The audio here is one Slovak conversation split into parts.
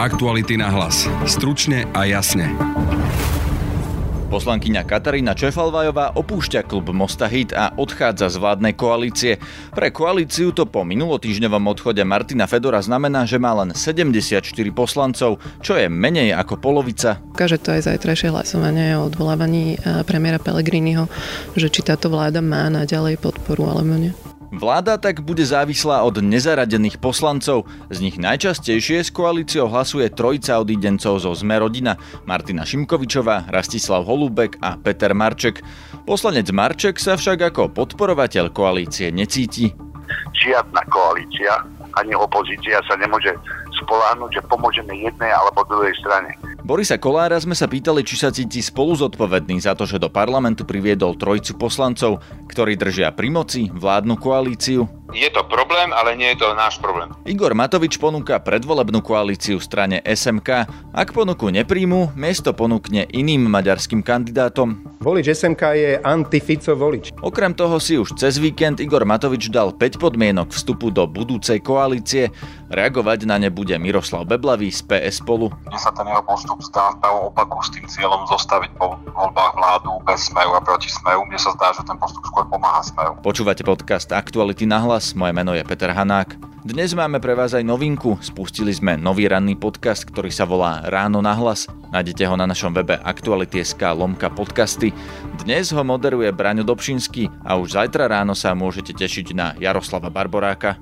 Aktuality na hlas. Stručne a jasne. Poslankyňa Katarína Čefalvajová opúšťa klub Mosta Hit a odchádza z vládnej koalície. Pre koalíciu to po minulotýždňovom odchode Martina Fedora znamená, že má len 74 poslancov, čo je menej ako polovica. Ukáže to aj zajtrajšie hlasovanie o odvolávaní eh, premiéra Pellegriniho, že či táto vláda má naďalej podporu alebo nie. Vláda tak bude závislá od nezaradených poslancov. Z nich najčastejšie s koalíciou hlasuje trojica odídencov zo Sme rodina, Martina Šimkovičová, Rastislav Holubek a Peter Marček. Poslanec Marček sa však ako podporovateľ koalície necíti. Žiadna koalícia ani opozícia sa nemôže spoláhnuť, že pomôžeme jednej alebo druhej strane. Borisa Kolára sme sa pýtali, či sa cíti spolu zodpovedný za to, že do parlamentu priviedol trojcu poslancov, ktorí držia pri moci vládnu koalíciu. Je to problém, ale nie je to náš problém. Igor Matovič ponúka predvolebnú koalíciu v strane SMK. Ak ponuku nepríjmu, miesto ponúkne iným maďarským kandidátom. Volič SMK je anti-Fico volič. Okrem toho si už cez víkend Igor Matovič dal 5 podmienok vstupu do budúcej koalície. Reagovať na ne bude Miroslav Beblavý z PS spolu. Mne sa ten jeho postup zdá v opaku s tým cieľom zostaviť po voľbách vládu bez smeju a proti smeju. Mne sa zdá, že ten postup skôr pomáha smeju. Počúvate podcast Aktuality na hlas vás, moje meno je Peter Hanák. Dnes máme pre vás aj novinku. Spustili sme nový ranný podcast, ktorý sa volá Ráno na hlas. Nájdete ho na našom webe aktuality.sk lomka podcasty. Dnes ho moderuje Braňo Dobšinský a už zajtra ráno sa môžete tešiť na Jaroslava Barboráka.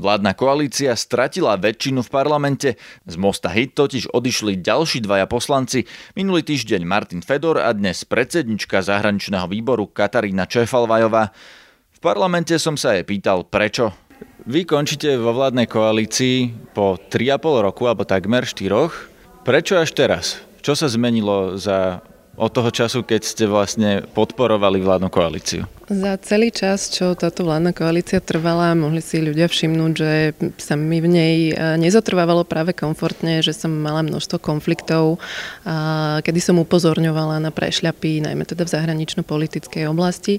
Vládna koalícia stratila väčšinu v parlamente. Z Mosta Hit totiž odišli ďalší dvaja poslanci. Minulý týždeň Martin Fedor a dnes predsednička zahraničného výboru Katarína Čefalvajová. V parlamente som sa jej pýtal prečo. Vy končíte vo vládnej koalícii po 3,5 roku, alebo takmer 4. Prečo až teraz? Čo sa zmenilo za od toho času, keď ste vlastne podporovali vládnu koalíciu? Za celý čas, čo táto vládna koalícia trvala, mohli si ľudia všimnúť, že sa mi v nej e, nezotrvávalo práve komfortne, že som mala množstvo konfliktov, kedy som upozorňovala na prešľapy, najmä teda v zahranično-politickej oblasti.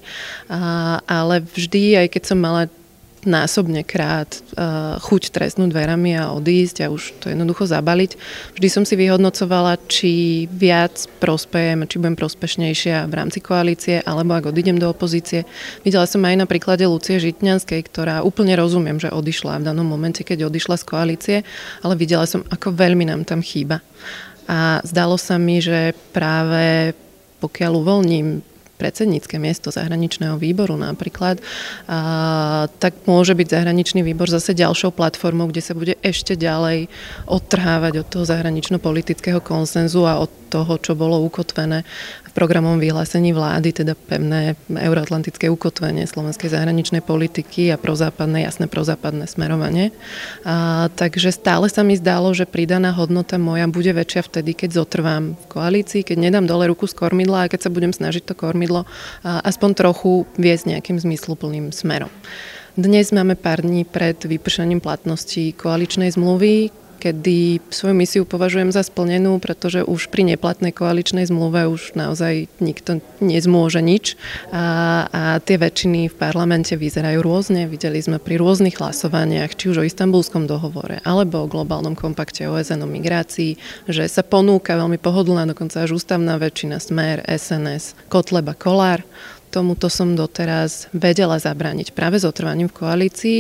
Ale vždy, aj keď som mala násobne krát uh, chuť trestnúť dverami a odísť a už to jednoducho zabaliť. Vždy som si vyhodnocovala, či viac prospejem, či budem prospešnejšia v rámci koalície, alebo ak odídem do opozície. Videla som aj na príklade Lucie Žitňanskej, ktorá úplne rozumiem, že odišla v danom momente, keď odišla z koalície, ale videla som, ako veľmi nám tam chýba. A zdalo sa mi, že práve pokiaľ uvoľním predsednícke miesto zahraničného výboru napríklad, a, tak môže byť zahraničný výbor zase ďalšou platformou, kde sa bude ešte ďalej odtrhávať od toho zahranično-politického konsenzu a od toho, čo bolo ukotvené programovom vyhlásení vlády, teda pevné euroatlantické ukotvenie slovenskej zahraničnej politiky a prozápadné, jasné prozápadné smerovanie. A, takže stále sa mi zdalo, že pridaná hodnota moja bude väčšia vtedy, keď zotrvám v koalícii, keď nedám dole ruku z kormidla a keď sa budem snažiť to kormidlo a, aspoň trochu viesť nejakým zmysluplným smerom. Dnes máme pár dní pred vypršaním platnosti koaličnej zmluvy, kedy svoju misiu považujem za splnenú, pretože už pri neplatnej koaličnej zmluve už naozaj nikto nezmôže nič a, a tie väčšiny v parlamente vyzerajú rôzne. Videli sme pri rôznych hlasovaniach, či už o istambulskom dohovore alebo o globálnom kompakte OSN o migrácii, že sa ponúka veľmi pohodlná, dokonca až ústavná väčšina Smer, SNS, Kotleba, Kolár tomuto som doteraz vedela zabrániť práve s otrvaním v koalícii.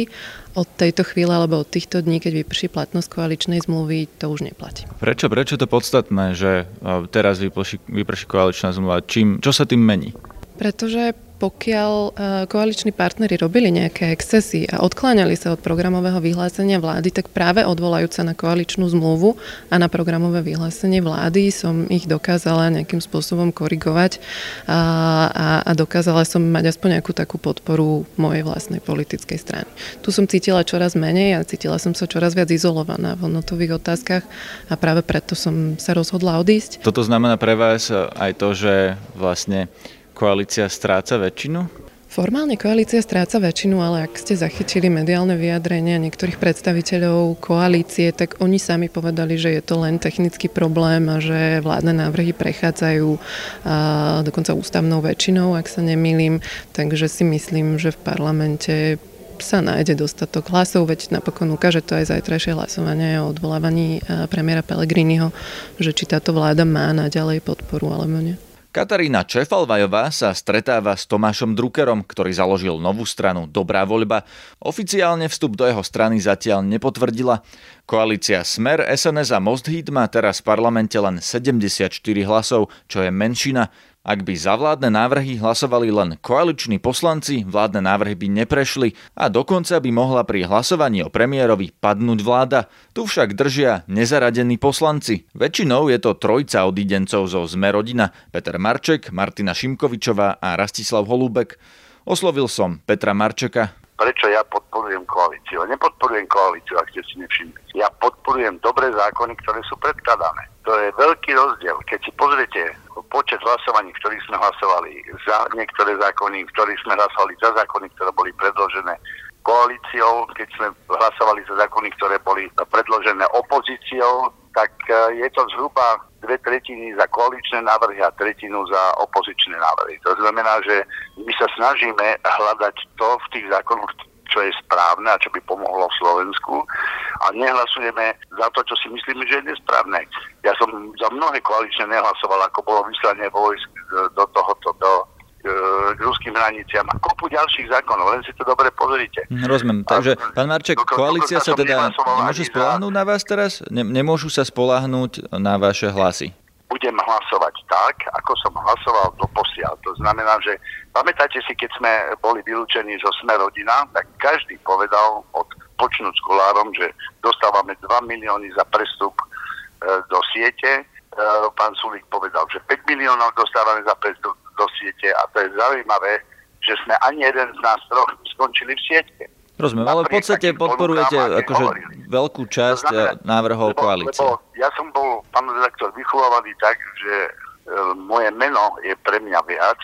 Od tejto chvíle alebo od týchto dní, keď vyprší platnosť koaličnej zmluvy, to už neplatí. Prečo, prečo to podstatné, že teraz vyprší, vyprší koaličná zmluva? Čím, čo sa tým mení? Pretože pokiaľ e, koaliční partnery robili nejaké excesy a odkláňali sa od programového vyhlásenia vlády, tak práve odvolajúca na koaličnú zmluvu a na programové vyhlásenie vlády som ich dokázala nejakým spôsobom korigovať a, a, a dokázala som mať aspoň nejakú takú podporu mojej vlastnej politickej strany. Tu som cítila čoraz menej a cítila som sa čoraz viac izolovaná v hodnotových otázkach a práve preto som sa rozhodla odísť. Toto znamená pre vás aj to, že vlastne koalícia stráca väčšinu? Formálne koalícia stráca väčšinu, ale ak ste zachytili mediálne vyjadrenia niektorých predstaviteľov koalície, tak oni sami povedali, že je to len technický problém a že vládne návrhy prechádzajú dokonca ústavnou väčšinou, ak sa nemýlim. Takže si myslím, že v parlamente sa nájde dostatok hlasov, veď napokon ukáže to aj zajtrajšie hlasovanie o odvolávaní premiéra Pellegriniho, že či táto vláda má naďalej podporu alebo nie. Katarína Čefalvajová sa stretáva s Tomášom Druckerom, ktorý založil novú stranu Dobrá voľba. Oficiálne vstup do jeho strany zatiaľ nepotvrdila. Koalícia Smer, SNS a Most Hit má teraz v parlamente len 74 hlasov, čo je menšina. Ak by za vládne návrhy hlasovali len koaliční poslanci, vládne návrhy by neprešli a dokonca by mohla pri hlasovaní o premiérovi padnúť vláda. Tu však držia nezaradení poslanci. Väčšinou je to trojca odidencov zo Sme rodina, Peter Marček, Martina Šimkovičová a Rastislav Holúbek. Oslovil som Petra Marčeka. Prečo ja podporujem koalíciu? Nepodporujem koalíciu, ak ste si nevšimli. Ja podporujem dobré zákony, ktoré sú predkladané. To je veľký rozdiel. Keď si pozriete počet hlasovaní, ktorých sme hlasovali za niektoré zákony, ktorých sme hlasovali za zákony, ktoré boli predložené koalíciou, keď sme hlasovali za zákony, ktoré boli predložené opozíciou, tak e, je to zhruba dve tretiny za koaličné návrhy a tretinu za opozičné návrhy. To znamená, že my sa snažíme hľadať to v tých zákonoch, čo je správne a čo by pomohlo v Slovensku a nehlasujeme za to, čo si myslíme, že je nesprávne. Ja som za mnohé koalične nehlasoval, ako bolo vyslanie vojsk do tohoto, do k ruským hraniciam a kopu ďalších zákonov, len si to dobre pozrite. Hm, rozumiem, takže pán Marček, koalícia sa teda nemôže spolahnúť na vás teraz? Nemôžu sa spolahnúť na vaše hlasy? Budem hlasovať tak, ako som hlasoval do posiaľ. To znamená, že pamätáte si, keď sme boli vylúčení zo Sme rodina, tak každý povedal od počnúť s kolárom, že dostávame 2 milióny za prestup e, do siete. E, pán Sulík povedal, že 5 miliónov dostávame za prestup do siete a to je zaujímavé, že sme ani jeden z nás troch skončili v siete. Rozumiem, ale v podstate podporujete akože veľkú časť to znamená, návrhov lebo, koalície. Lebo ja som bol, pán redaktor, vychovávaný tak, že e, moje meno je pre mňa viac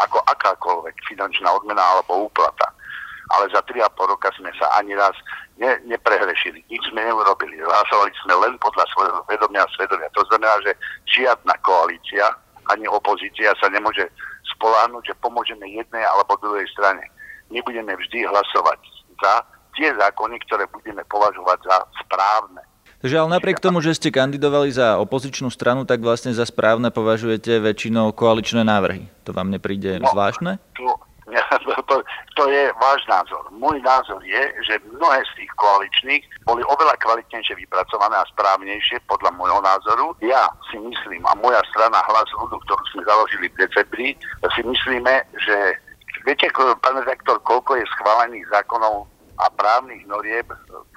ako akákoľvek finančná odmena alebo úplata ale za 3,5 roka sme sa ani raz ne, neprehrešili. Nič sme neurobili. Hlasovali sme len podľa svojho vedomia a svedomia. To znamená, že žiadna koalícia ani opozícia sa nemôže spoláhnuť, že pomôžeme jednej alebo druhej strane. My budeme vždy hlasovať za tie zákony, ktoré budeme považovať za správne. Takže ale napriek tomu, že ste kandidovali za opozičnú stranu, tak vlastne za správne považujete väčšinou koaličné návrhy. To vám nepríde no, zvláštne? To, to, to je váš názor. Môj názor je, že mnohé z tých koaličných boli oveľa kvalitnejšie vypracované a správnejšie podľa môjho názoru. Ja si myslím, a moja strana Hlas ľudu, ktorú sme založili v decembri, si myslíme, že viete, pán redaktor, koľko je schválených zákonov a právnych norieb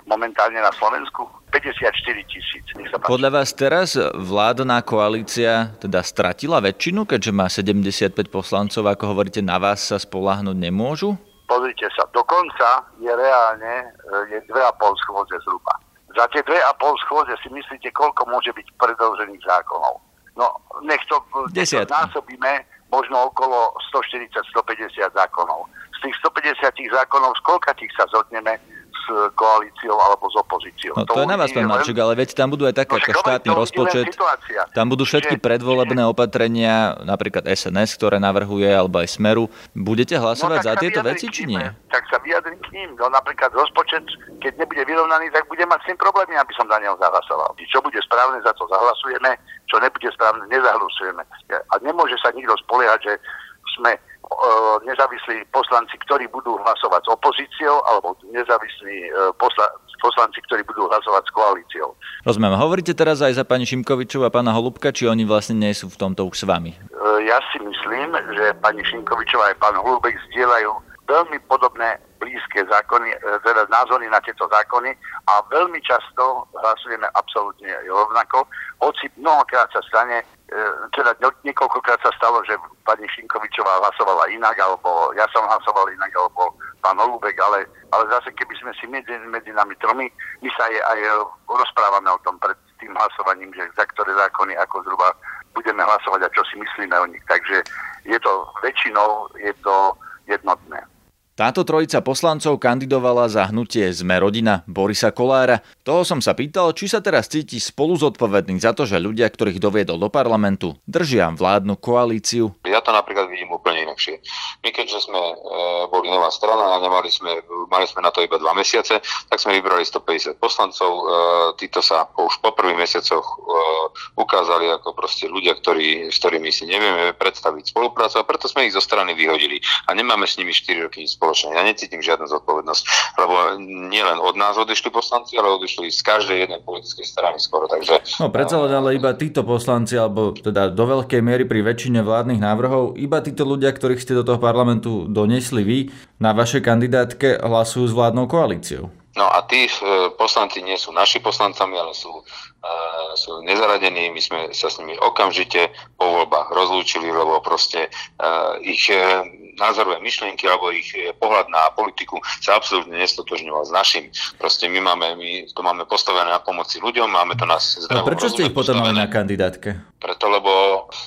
momentálne na Slovensku? 54 tisíc. Podľa vás teraz vládna koalícia teda stratila väčšinu, keďže má 75 poslancov, ako hovoríte, na vás sa spolahnuť nemôžu? Pozrite sa, dokonca je reálne je 2,5 schôdze zhruba. Za tie 2,5 schôdze si myslíte, koľko môže byť predlžených zákonov? No, nech to, Desiatky. násobíme možno okolo 140-150 zákonov. Tých 150 zákonov, z koľka tých sa zhodneme, s koalíciou alebo s opozíciou. No, to, to je na vás, pán Marčuk, ale veď tam budú aj no, ako štátny rozpočet. Tam budú všetky že, predvolebné opatrenia, napríklad SNS, ktoré navrhuje, alebo aj Smeru. Budete hlasovať no, za tieto veci, či nie? Tak sa vyjadrím k ním. No napríklad rozpočet, keď nebude vyrovnaný, tak bude mať s tým problémy, aby som za neho zahlasoval. Čo bude správne, za to zahlasujeme, čo nebude správne, nezahlasujeme. A nemôže sa nikto spoliehať, že sme nezávislí poslanci, ktorí budú hlasovať s opozíciou, alebo nezávislí posla- poslanci, ktorí budú hlasovať s koalíciou. Rozumiem. Hovoríte teraz aj za pani Šimkovičov a pána Holubka, či oni vlastne nie sú v tomto už s vami? Ja si myslím, že pani Šimkovičová a pán Holubek zdieľajú veľmi podobné blízke zákony, teda názory na tieto zákony a veľmi často hlasujeme absolútne rovnako, hoci mnohokrát sa stane, E, teda niekoľkokrát sa stalo, že pani Šinkovičová hlasovala inak, alebo ja som hlasoval inak, alebo pán Olúbek, ale, ale zase keby sme si medzi, medzi nami tromi, my sa aj, aj rozprávame o tom pred tým hlasovaním, že za ktoré zákony ako zhruba budeme hlasovať a čo si myslíme o nich. Takže je to väčšinou, je to jednotné. Táto trojica poslancov kandidovala za hnutie Sme rodina Borisa Kolára. Toho som sa pýtal, či sa teraz cíti spolu zodpovedný za to, že ľudia, ktorých doviedol do parlamentu, držia vládnu koalíciu. Ja to napríklad vidím úplne inakšie. My keďže sme e, boli nová strana a nemali sme, mali sme na to iba dva mesiace, tak sme vybrali 150 poslancov. E, títo sa už po prvých mesiacoch e, ukázali ako proste ľudia, ktorí, s ktorými si nevieme predstaviť spoluprácu a preto sme ich zo strany vyhodili. A nemáme s nimi 4 roky spoločne. Ja necítim žiadnu zodpovednosť, lebo nielen od nás odišli poslanci, ale odišli z každej jednej politickej strany skoro. Takže, no predsa len ale iba títo poslanci, alebo teda do veľkej miery pri väčšine vládnych návrhov, iba títo ľudia, ktorých ste do toho parlamentu donesli vy, na vašej kandidátke hlasujú s vládnou koalíciou. No a tí e, poslanci nie sú naši poslancami, ale sú, e, sú nezaradení. My sme sa s nimi okamžite po voľbách rozlúčili, lebo proste e, ich názorové myšlienky alebo ich eh, pohľad na politiku sa absolútne nestotožňoval s našim. Proste my máme, my to máme postavené na pomoci ľuďom, máme to nás zdravo. A prečo ste ich potom mali na kandidátke? Preto, lebo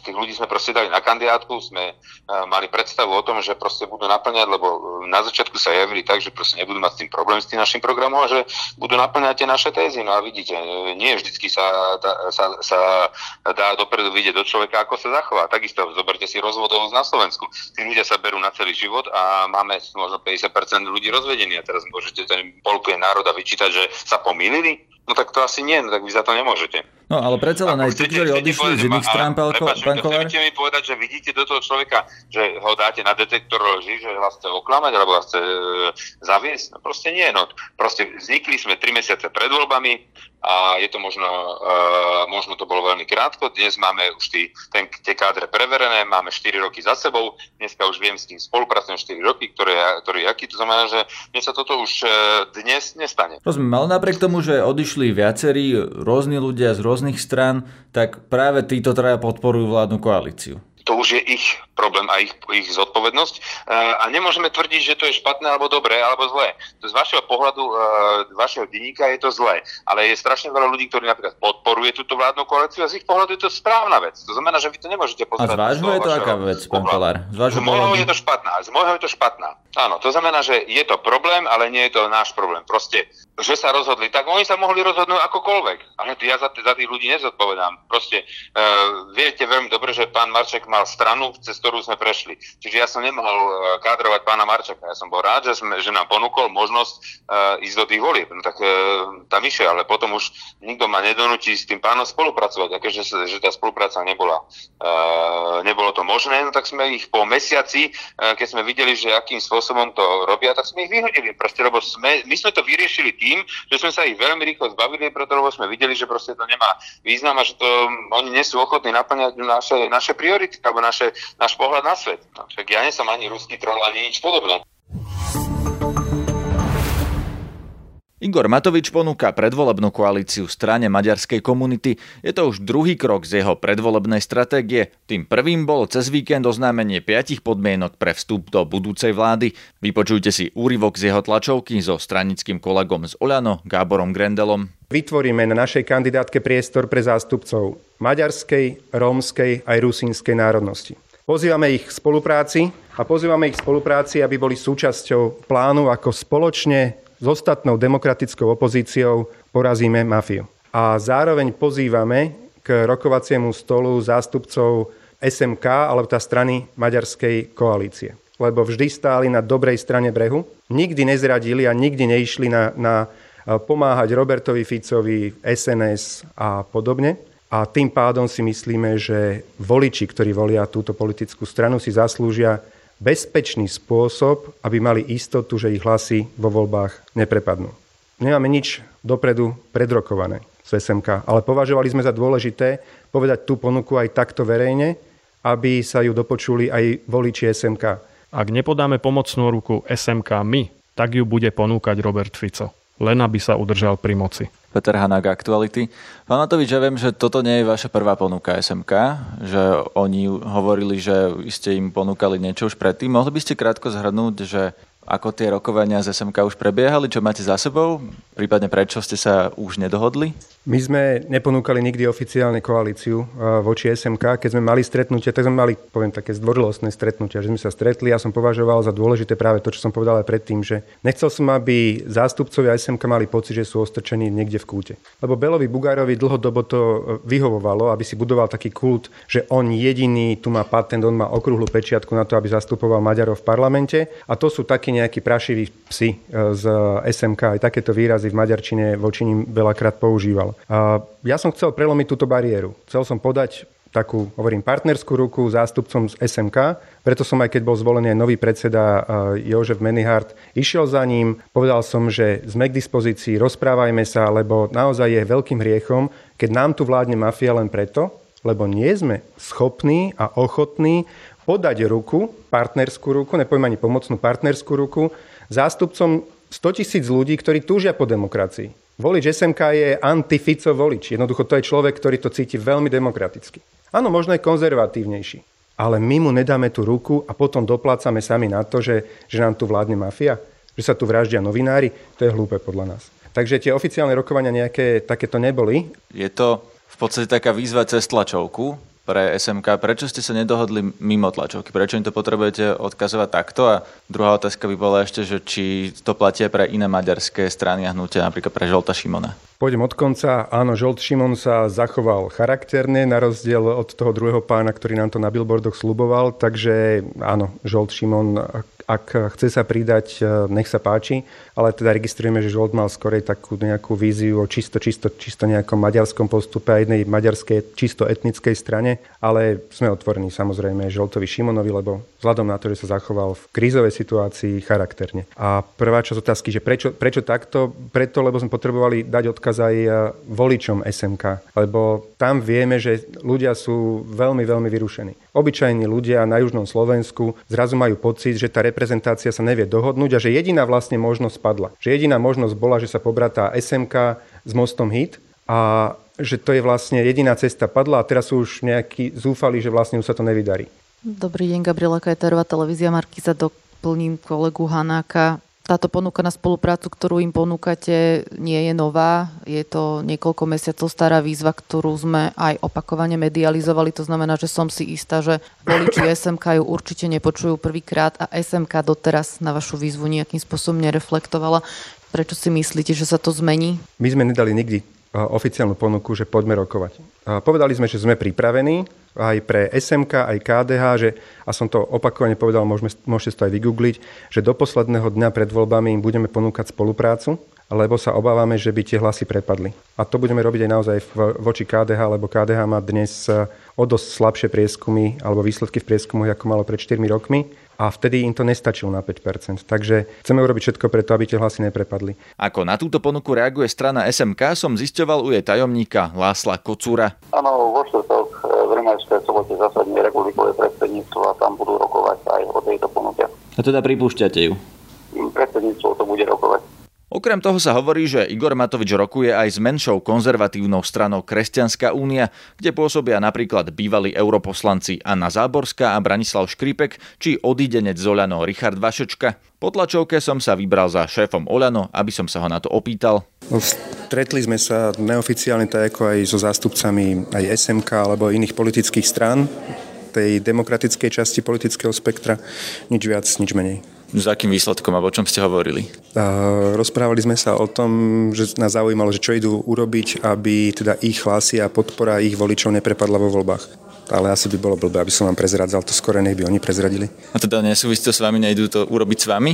tých ľudí sme proste dali na kandidátku, sme uh, mali predstavu o tom, že proste budú naplňať, lebo na začiatku sa javili tak, že proste nebudú mať s tým problém s tým našim programom a že budú naplňať tie naše tézy. No a vidíte, nie vždycky sa, sa, sa dá dopredu vidieť do človeka, ako sa zachová. Takisto zoberte si rozvodovosť na Slovensku. Tí ľudia sa berú na celý život a máme možno 50% ľudí rozvedení a teraz môžete ten polku národa vyčítať, že sa pomýlili? No tak to asi nie, no tak vy za to nemôžete. No ale predsa len aj tí, ktorí odišli z iných strán, pán Kolár. Chcete mi povedať, že vidíte do toho človeka, že ho dáte na detektor lži, že vás chce oklamať, alebo vás chce e, zaviesť? No proste nie. No, proste vznikli sme tri mesiace pred voľbami a je to možno, e, možno to bolo veľmi krátko. Dnes máme už tí, ten, tie kádre preverené, máme 4 roky za sebou. Dneska už viem, s kým spolupracujem 4 roky, ktoré, ktorý aký. To znamená, že mne sa toto už e, dnes nestane. Rozumiem, ale napriek tomu, že odišli viacerí rôzni ľudia z rôznych rôznych strán, tak práve títo traja podporujú vládnu koalíciu. To už je ich problém a ich, ich zodpovednosť. A nemôžeme tvrdiť, že to je špatné alebo dobré alebo zlé. To z vašeho pohľadu, z vašeho denníka je to zlé. Ale je strašne veľa ľudí, ktorí napríklad podporuje túto vládnu koalíciu a z ich pohľadu je to správna vec. To znamená, že vy to nemôžete pozerať. A z vášho je to aká vec, pán Kolár? Z, z môjho je to špatná. Z môjho je to špatná. Áno, to znamená, že je to problém, ale nie je to náš problém. Proste, že sa rozhodli, tak oni sa mohli rozhodnúť akokoľvek. Ale ja za, za tých ľudí nezodpovedám. Proste, uh, viete veľmi dobre, že pán Marček mal stranu, cez ktorú sme prešli. Čiže ja som nemohol e, kádrovať pána Marčaka. Ja som bol rád, že, sme, že nám ponúkol možnosť uh, ísť do tých volieb. No tak uh, tam išiel, ale potom už nikto ma nedonúti s tým pánom spolupracovať. Aké, že, že tá spolupráca nebola, uh, nebolo to možné, no tak sme ich po mesiaci, uh, keď sme videli, že akým spôsobom to robia, tak sme ich vyhodili. Proste, lebo sme, my sme to vyriešili tým, že sme sa ich veľmi rýchlo zbavili, preto lebo sme videli, že proste to nemá význam a že to oni nie sú ochotní naplňať naše, naše priority alebo naše, náš pohľad na svet. Však ja nie som ani ruský troll, ani nič podobné. Igor Matovič ponúka predvolebnú koalíciu strane maďarskej komunity. Je to už druhý krok z jeho predvolebnej stratégie. Tým prvým bolo cez víkend oznámenie piatich podmienok pre vstup do budúcej vlády. Vypočujte si úryvok z jeho tlačovky so stranickým kolegom z Oľano, Gáborom Grendelom. Vytvoríme na našej kandidátke priestor pre zástupcov maďarskej, rómskej aj rusínskej národnosti. Pozývame ich k spolupráci a pozývame ich k spolupráci, aby boli súčasťou plánu, ako spoločne s ostatnou demokratickou opozíciou porazíme mafiu. A zároveň pozývame k rokovaciemu stolu zástupcov SMK, alebo tá strany maďarskej koalície. Lebo vždy stáli na dobrej strane brehu, nikdy nezradili a nikdy neišli na, na pomáhať Robertovi Ficovi, SNS a podobne. A tým pádom si myslíme, že voliči, ktorí volia túto politickú stranu, si zaslúžia bezpečný spôsob, aby mali istotu, že ich hlasy vo voľbách neprepadnú. Nemáme nič dopredu predrokované z SMK, ale považovali sme za dôležité povedať tú ponuku aj takto verejne, aby sa ju dopočuli aj voliči SMK. Ak nepodáme pomocnú ruku SMK my, tak ju bude ponúkať Robert Fico. Len aby sa udržal pri moci. Peter Hanák, Aktuality. Pán Matovič, ja viem, že toto nie je vaša prvá ponuka SMK, že oni hovorili, že ste im ponúkali niečo už predtým. Mohli by ste krátko zhrnúť, že Ako tie rokovania z SMK už prebiehali? Čo máte za sebou? Prípadne prečo ste sa už nedohodli? My sme neponúkali nikdy oficiálne koalíciu voči SMK. Keď sme mali stretnutie, tak sme mali, poviem, také zdvorilostné stretnutia, že sme sa stretli. Ja som považoval za dôležité práve to, čo som povedal aj predtým, že nechcel som, aby zástupcovia SMK mali pocit, že sú ostrčení niekde v kúte. Lebo Belovi Bugárovi dlhodobo to e, vyhovovalo, aby si budoval taký kult, že on jediný tu má patent, on má okrúhlu pečiatku na to, aby zastupoval Maďarov v parlamente. A to sú takí nejakí prašiví psi e, z SMK. Aj takéto výrazy v maďarčine voči ním veľakrát používal. Ja som chcel prelomiť túto bariéru. Chcel som podať takú, hovorím, partnerskú ruku zástupcom z SMK. Preto som aj keď bol zvolený aj nový predseda Jožef Menihart, išiel za ním, povedal som, že sme k dispozícii, rozprávajme sa, lebo naozaj je veľkým hriechom, keď nám tu vládne mafia len preto, lebo nie sme schopní a ochotní podať ruku, partnerskú ruku, nepoviem ani pomocnú partnerskú ruku, zástupcom 100 tisíc ľudí, ktorí túžia po demokracii. Volič SMK je antifico volič. Jednoducho to je človek, ktorý to cíti veľmi demokraticky. Áno, možno je konzervatívnejší. Ale my mu nedáme tú ruku a potom doplácame sami na to, že, že nám tu vládne mafia, že sa tu vraždia novinári. To je hlúpe podľa nás. Takže tie oficiálne rokovania nejaké takéto neboli. Je to v podstate taká výzva cez tlačovku, pre SMK. Prečo ste sa nedohodli mimo tlačovky? Prečo im to potrebujete odkazovať takto? A druhá otázka by bola ešte, že či to platia pre iné maďarské strany a hnutia, napríklad pre Žolta Šimona. Pôjdem od konca. Áno, Žolt Šimon sa zachoval charakterne, na rozdiel od toho druhého pána, ktorý nám to na billboardoch sluboval. Takže áno, Žolt Šimon ak chce sa pridať, e, nech sa páči, ale teda registrujeme, že Žolt mal skorej takú nejakú víziu o čisto, čisto, čisto nejakom maďarskom postupe a jednej maďarskej čisto etnickej strane, ale sme otvorení samozrejme Žoltovi Šimonovi, lebo vzhľadom na to, že sa zachoval v krízovej situácii charakterne. A prvá časť otázky, že prečo, prečo takto? Preto, lebo sme potrebovali dať odkaz aj e, voličom SMK, lebo tam vieme, že ľudia sú veľmi, veľmi vyrušení. Obyčajní ľudia na južnom Slovensku zrazu majú pocit, že tá reprezentácia sa nevie dohodnúť a že jediná vlastne možnosť padla. Že jediná možnosť bola, že sa pobratá SMK s mostom HIT a že to je vlastne jediná cesta padla a teraz sú už nejakí zúfali, že vlastne už sa to nevydarí. Dobrý deň, Gabriela Kajterová, televízia Markiza, doplním kolegu Hanáka táto ponuka na spoluprácu, ktorú im ponúkate, nie je nová. Je to niekoľko mesiacov stará výzva, ktorú sme aj opakovane medializovali. To znamená, že som si istá, že voliči SMK ju určite nepočujú prvýkrát a SMK doteraz na vašu výzvu nejakým spôsobom nereflektovala. Prečo si myslíte, že sa to zmení? My sme nedali nikdy oficiálnu ponuku, že poďme rokovať. Povedali sme, že sme pripravení aj pre SMK, aj KDH, že, a som to opakovane povedal, môžeme, môžete to aj vygoogliť, že do posledného dňa pred voľbami im budeme ponúkať spoluprácu, lebo sa obávame, že by tie hlasy prepadli. A to budeme robiť aj naozaj voči KDH, lebo KDH má dnes e, o dosť slabšie prieskumy alebo výsledky v prieskumoch, ako malo pred 4 rokmi a vtedy im to nestačilo na 5%. Takže chceme urobiť všetko preto, aby tie hlasy neprepadli. Ako na túto ponuku reaguje strana SMK, som zisťoval u jej tajomníka Lásla Kocúra. Áno, vo štvrtok e, v sobote zasadne republikové predsedníctvo a tam budú rokovať aj o tejto ponuke. A teda pripúšťate ju? Predsedníctvo to bude rokovať. Okrem toho sa hovorí, že Igor Matovič rokuje aj s menšou konzervatívnou stranou Kresťanská únia, kde pôsobia napríklad bývalí europoslanci Anna Záborská a Branislav Škripek či odídenec z Oľano Richard Vašečka. Po tlačovke som sa vybral za šéfom Oľano, aby som sa ho na to opýtal. Stretli sme sa neoficiálne tak ako aj so zástupcami aj SMK alebo iných politických strán tej demokratickej časti politického spektra. Nič viac, nič menej. S akým výsledkom a o čom ste hovorili? Rozprávali sme sa o tom, že nás zaujímalo, že čo idú urobiť, aby teda ich hlasy a podpora ich voličov neprepadla vo voľbách ale asi by bolo blbé, aby som vám prezradzal to skore, nech by oni prezradili. A teda nesúvisí to s vami, nejdú to urobiť s vami?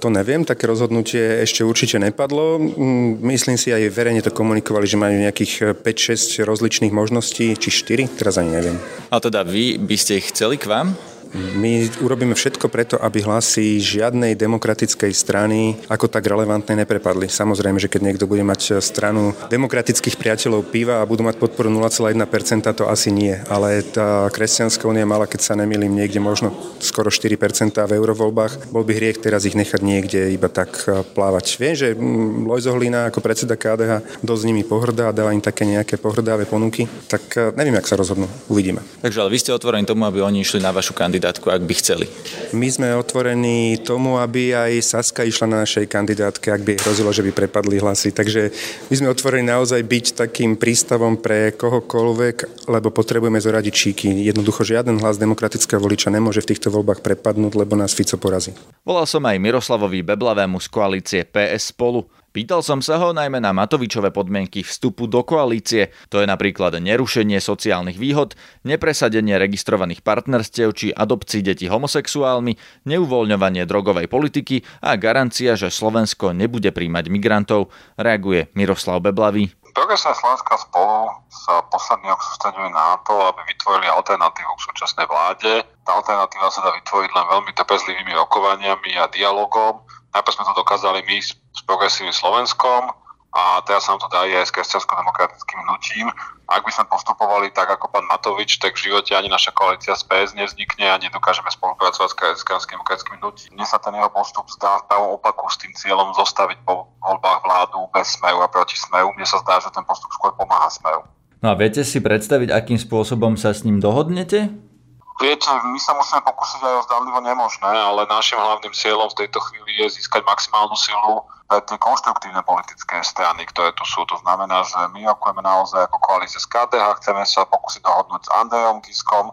To neviem, také rozhodnutie ešte určite nepadlo. Mm, myslím si, aj verejne to komunikovali, že majú nejakých 5-6 rozličných možností, či 4, teraz ani neviem. A teda vy by ste ich chceli k vám? My urobíme všetko preto, aby hlasy žiadnej demokratickej strany ako tak relevantné neprepadli. Samozrejme, že keď niekto bude mať stranu demokratických priateľov piva a budú mať podporu 0,1%, to asi nie. Ale tá kresťanská únia mala, keď sa nemýlim, niekde možno skoro 4% v eurovoľbách. Bol by hriech teraz ich nechať niekde iba tak e, plávať. Viem, že mm, Lojzo Hlina ako predseda KDH dosť nimi pohrdá dáva im také nejaké pohrdáve ponuky. Tak e, neviem, jak sa rozhodnú. Uvidíme. Takže ale vy ste otvorení tomu, aby oni išli na vašu kandidatúru kandidátku, ak by chceli? My sme otvorení tomu, aby aj Saska išla na našej kandidátke, ak by hrozilo, že by prepadli hlasy. Takže my sme otvorení naozaj byť takým prístavom pre kohokoľvek, lebo potrebujeme zoradiť číky. Jednoducho žiaden hlas demokratického voliča nemôže v týchto voľbách prepadnúť, lebo nás Fico porazí. Volal som aj Miroslavovi Beblavému z koalície PS spolu. Pýtal som sa ho najmä na Matovičové podmienky vstupu do koalície, to je napríklad nerušenie sociálnych výhod, nepresadenie registrovaných partnerstiev či adopcií detí homosexuálmi, neuvoľňovanie drogovej politiky a garancia, že Slovensko nebude príjmať migrantov, reaguje Miroslav Beblavý. Progresná Slovenská spolu sa posledný rok sústreduje na to, aby vytvorili alternatívu k súčasnej vláde. Tá alternatíva sa dá vytvoriť len veľmi trpezlivými rokovaniami a dialogom. Najprv sme to dokázali my s progresívnym Slovenskom a teraz sa nám to dá aj s kresťansko-demokratickým hnutím. Ak by sme postupovali tak ako pán Matovič, tak v živote ani naša koalícia z PS nevznikne a nedokážeme spolupracovať s kresťansko-demokratickým hnutím. Mne sa ten jeho postup zdá v pravom opaku s tým cieľom zostaviť po voľbách vládu bez smeru a proti smeru. Mne sa zdá, že ten postup skôr pomáha smeru. No a viete si predstaviť, akým spôsobom sa s ním dohodnete? Viete, my sa musíme pokúsiť aj o zdanlivo nemožné, ale našim hlavným cieľom v tejto chvíli je získať maximálnu silu pre tie konštruktívne politické strany, ktoré tu sú. To znamená, že my rokujeme naozaj ako koalícia z KDH, chceme sa pokúsiť dohodnúť s Andrejom Kiskom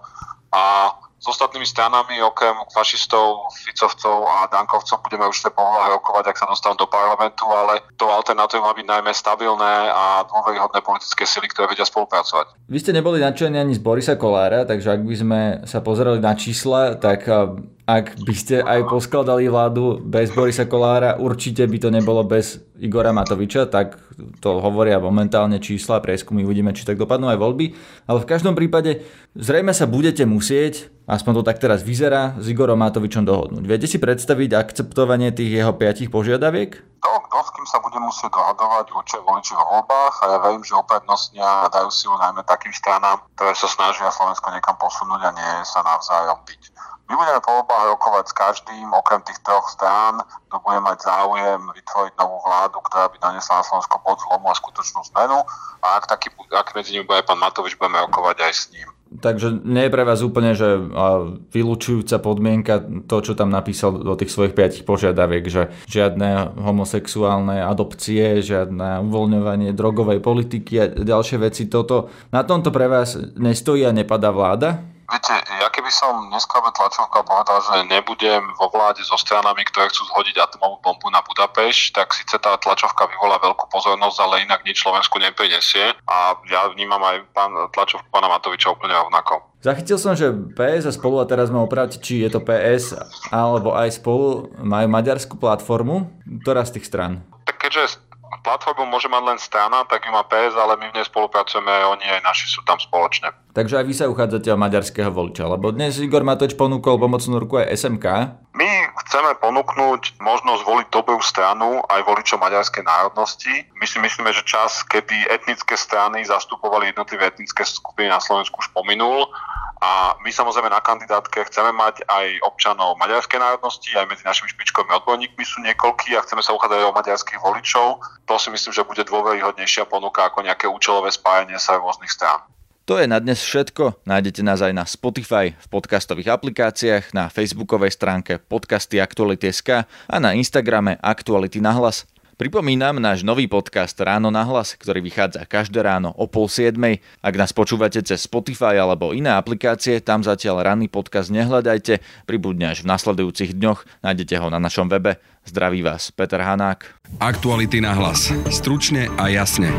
a s ostatnými stranami, okrem fašistov, Ficovcov a Dankovcov, budeme už tie povolahy rokovať, ak sa dostanú do parlamentu, ale to alternatívou má byť najmä stabilné a dôveryhodné politické sily, ktoré vedia spolupracovať. Vy ste neboli nadšení ani z Borisa Kolára, takže ak by sme sa pozerali na čísla, tak ak by ste aj poskladali vládu bez Borisa Kolára, určite by to nebolo bez Igora Matoviča, tak to hovoria momentálne čísla, prieskumy, uvidíme, či tak dopadnú aj voľby. Ale v každom prípade zrejme sa budete musieť, aspoň to tak teraz vyzerá, s Igorom Matovičom dohodnúť. Viete si predstaviť akceptovanie tých jeho piatich požiadaviek? To, kto s kým sa bude musieť dohadovať, určite voliči v voľbách a ja verím, že uprednostnia dajú si ho najmä takým stranám, ktoré sa snažia Slovensko niekam posunúť a nie sa navzájom byť. My budeme po voľbách rokovať s každým, okrem tých troch strán, kto bude mať záujem vytvoriť novú vládu, ktorá by nanesla na Slovensko pod zlomu a skutočnú zmenu. A ak, taký, ak medzi nimi bude aj pán Matovič, budeme rokovať aj s ním. Takže nie je pre vás úplne, že vylúčujúca podmienka to, čo tam napísal do tých svojich piatich požiadaviek, že žiadne homosexuálne adopcie, žiadne uvoľňovanie drogovej politiky a ďalšie veci. Toto, na tomto pre vás nestojí a nepadá vláda? Viete, ja keby som dneska by tlačovka povedal, že nebudem vo vláde so stranami, ktoré chcú zhodiť atomovú bombu na Budapešť, tak síce tá tlačovka vyvolá veľkú pozornosť, ale inak nič Slovensku neprinesie. A ja vnímam aj pán, tlačovku pána Matoviča úplne rovnako. Zachytil som, že PS a spolu, a teraz ma opravte, či je to PS alebo aj spolu, majú maďarskú platformu. Ktorá z tých stran? Tak keďže platformu môže mať len strana, tak ju má PS, ale my v nej spolupracujeme oni, aj naši sú tam spoločne. Takže aj vy sa uchádzate o maďarského voliča, lebo dnes Igor Matoč ponúkol pomocnú ruku aj SMK. My chceme ponúknuť možnosť voliť dobrú stranu aj voličom maďarskej národnosti. My si myslíme, že čas, kedy etnické strany zastupovali jednotlivé etnické skupiny na Slovensku už pominul a my samozrejme na kandidátke chceme mať aj občanov maďarskej národnosti, aj medzi našimi špičkovými odborníkmi sú niekoľkí a chceme sa uchádzať o maďarských voličov. To si myslím, že bude dôveryhodnejšia ponuka ako nejaké účelové spájanie sa rôznych strán. To je na dnes všetko. Nájdete nás aj na Spotify, v podcastových aplikáciách, na facebookovej stránke podcasty Aktuality.sk a na Instagrame Aktuality na hlas. Pripomínam náš nový podcast Ráno na hlas, ktorý vychádza každé ráno o pol siedmej. Ak nás počúvate cez Spotify alebo iné aplikácie, tam zatiaľ ranný podcast nehľadajte, pribudne až v nasledujúcich dňoch, nájdete ho na našom webe. Zdraví vás Peter Hanák. Aktuality na hlas. Stručne a jasne.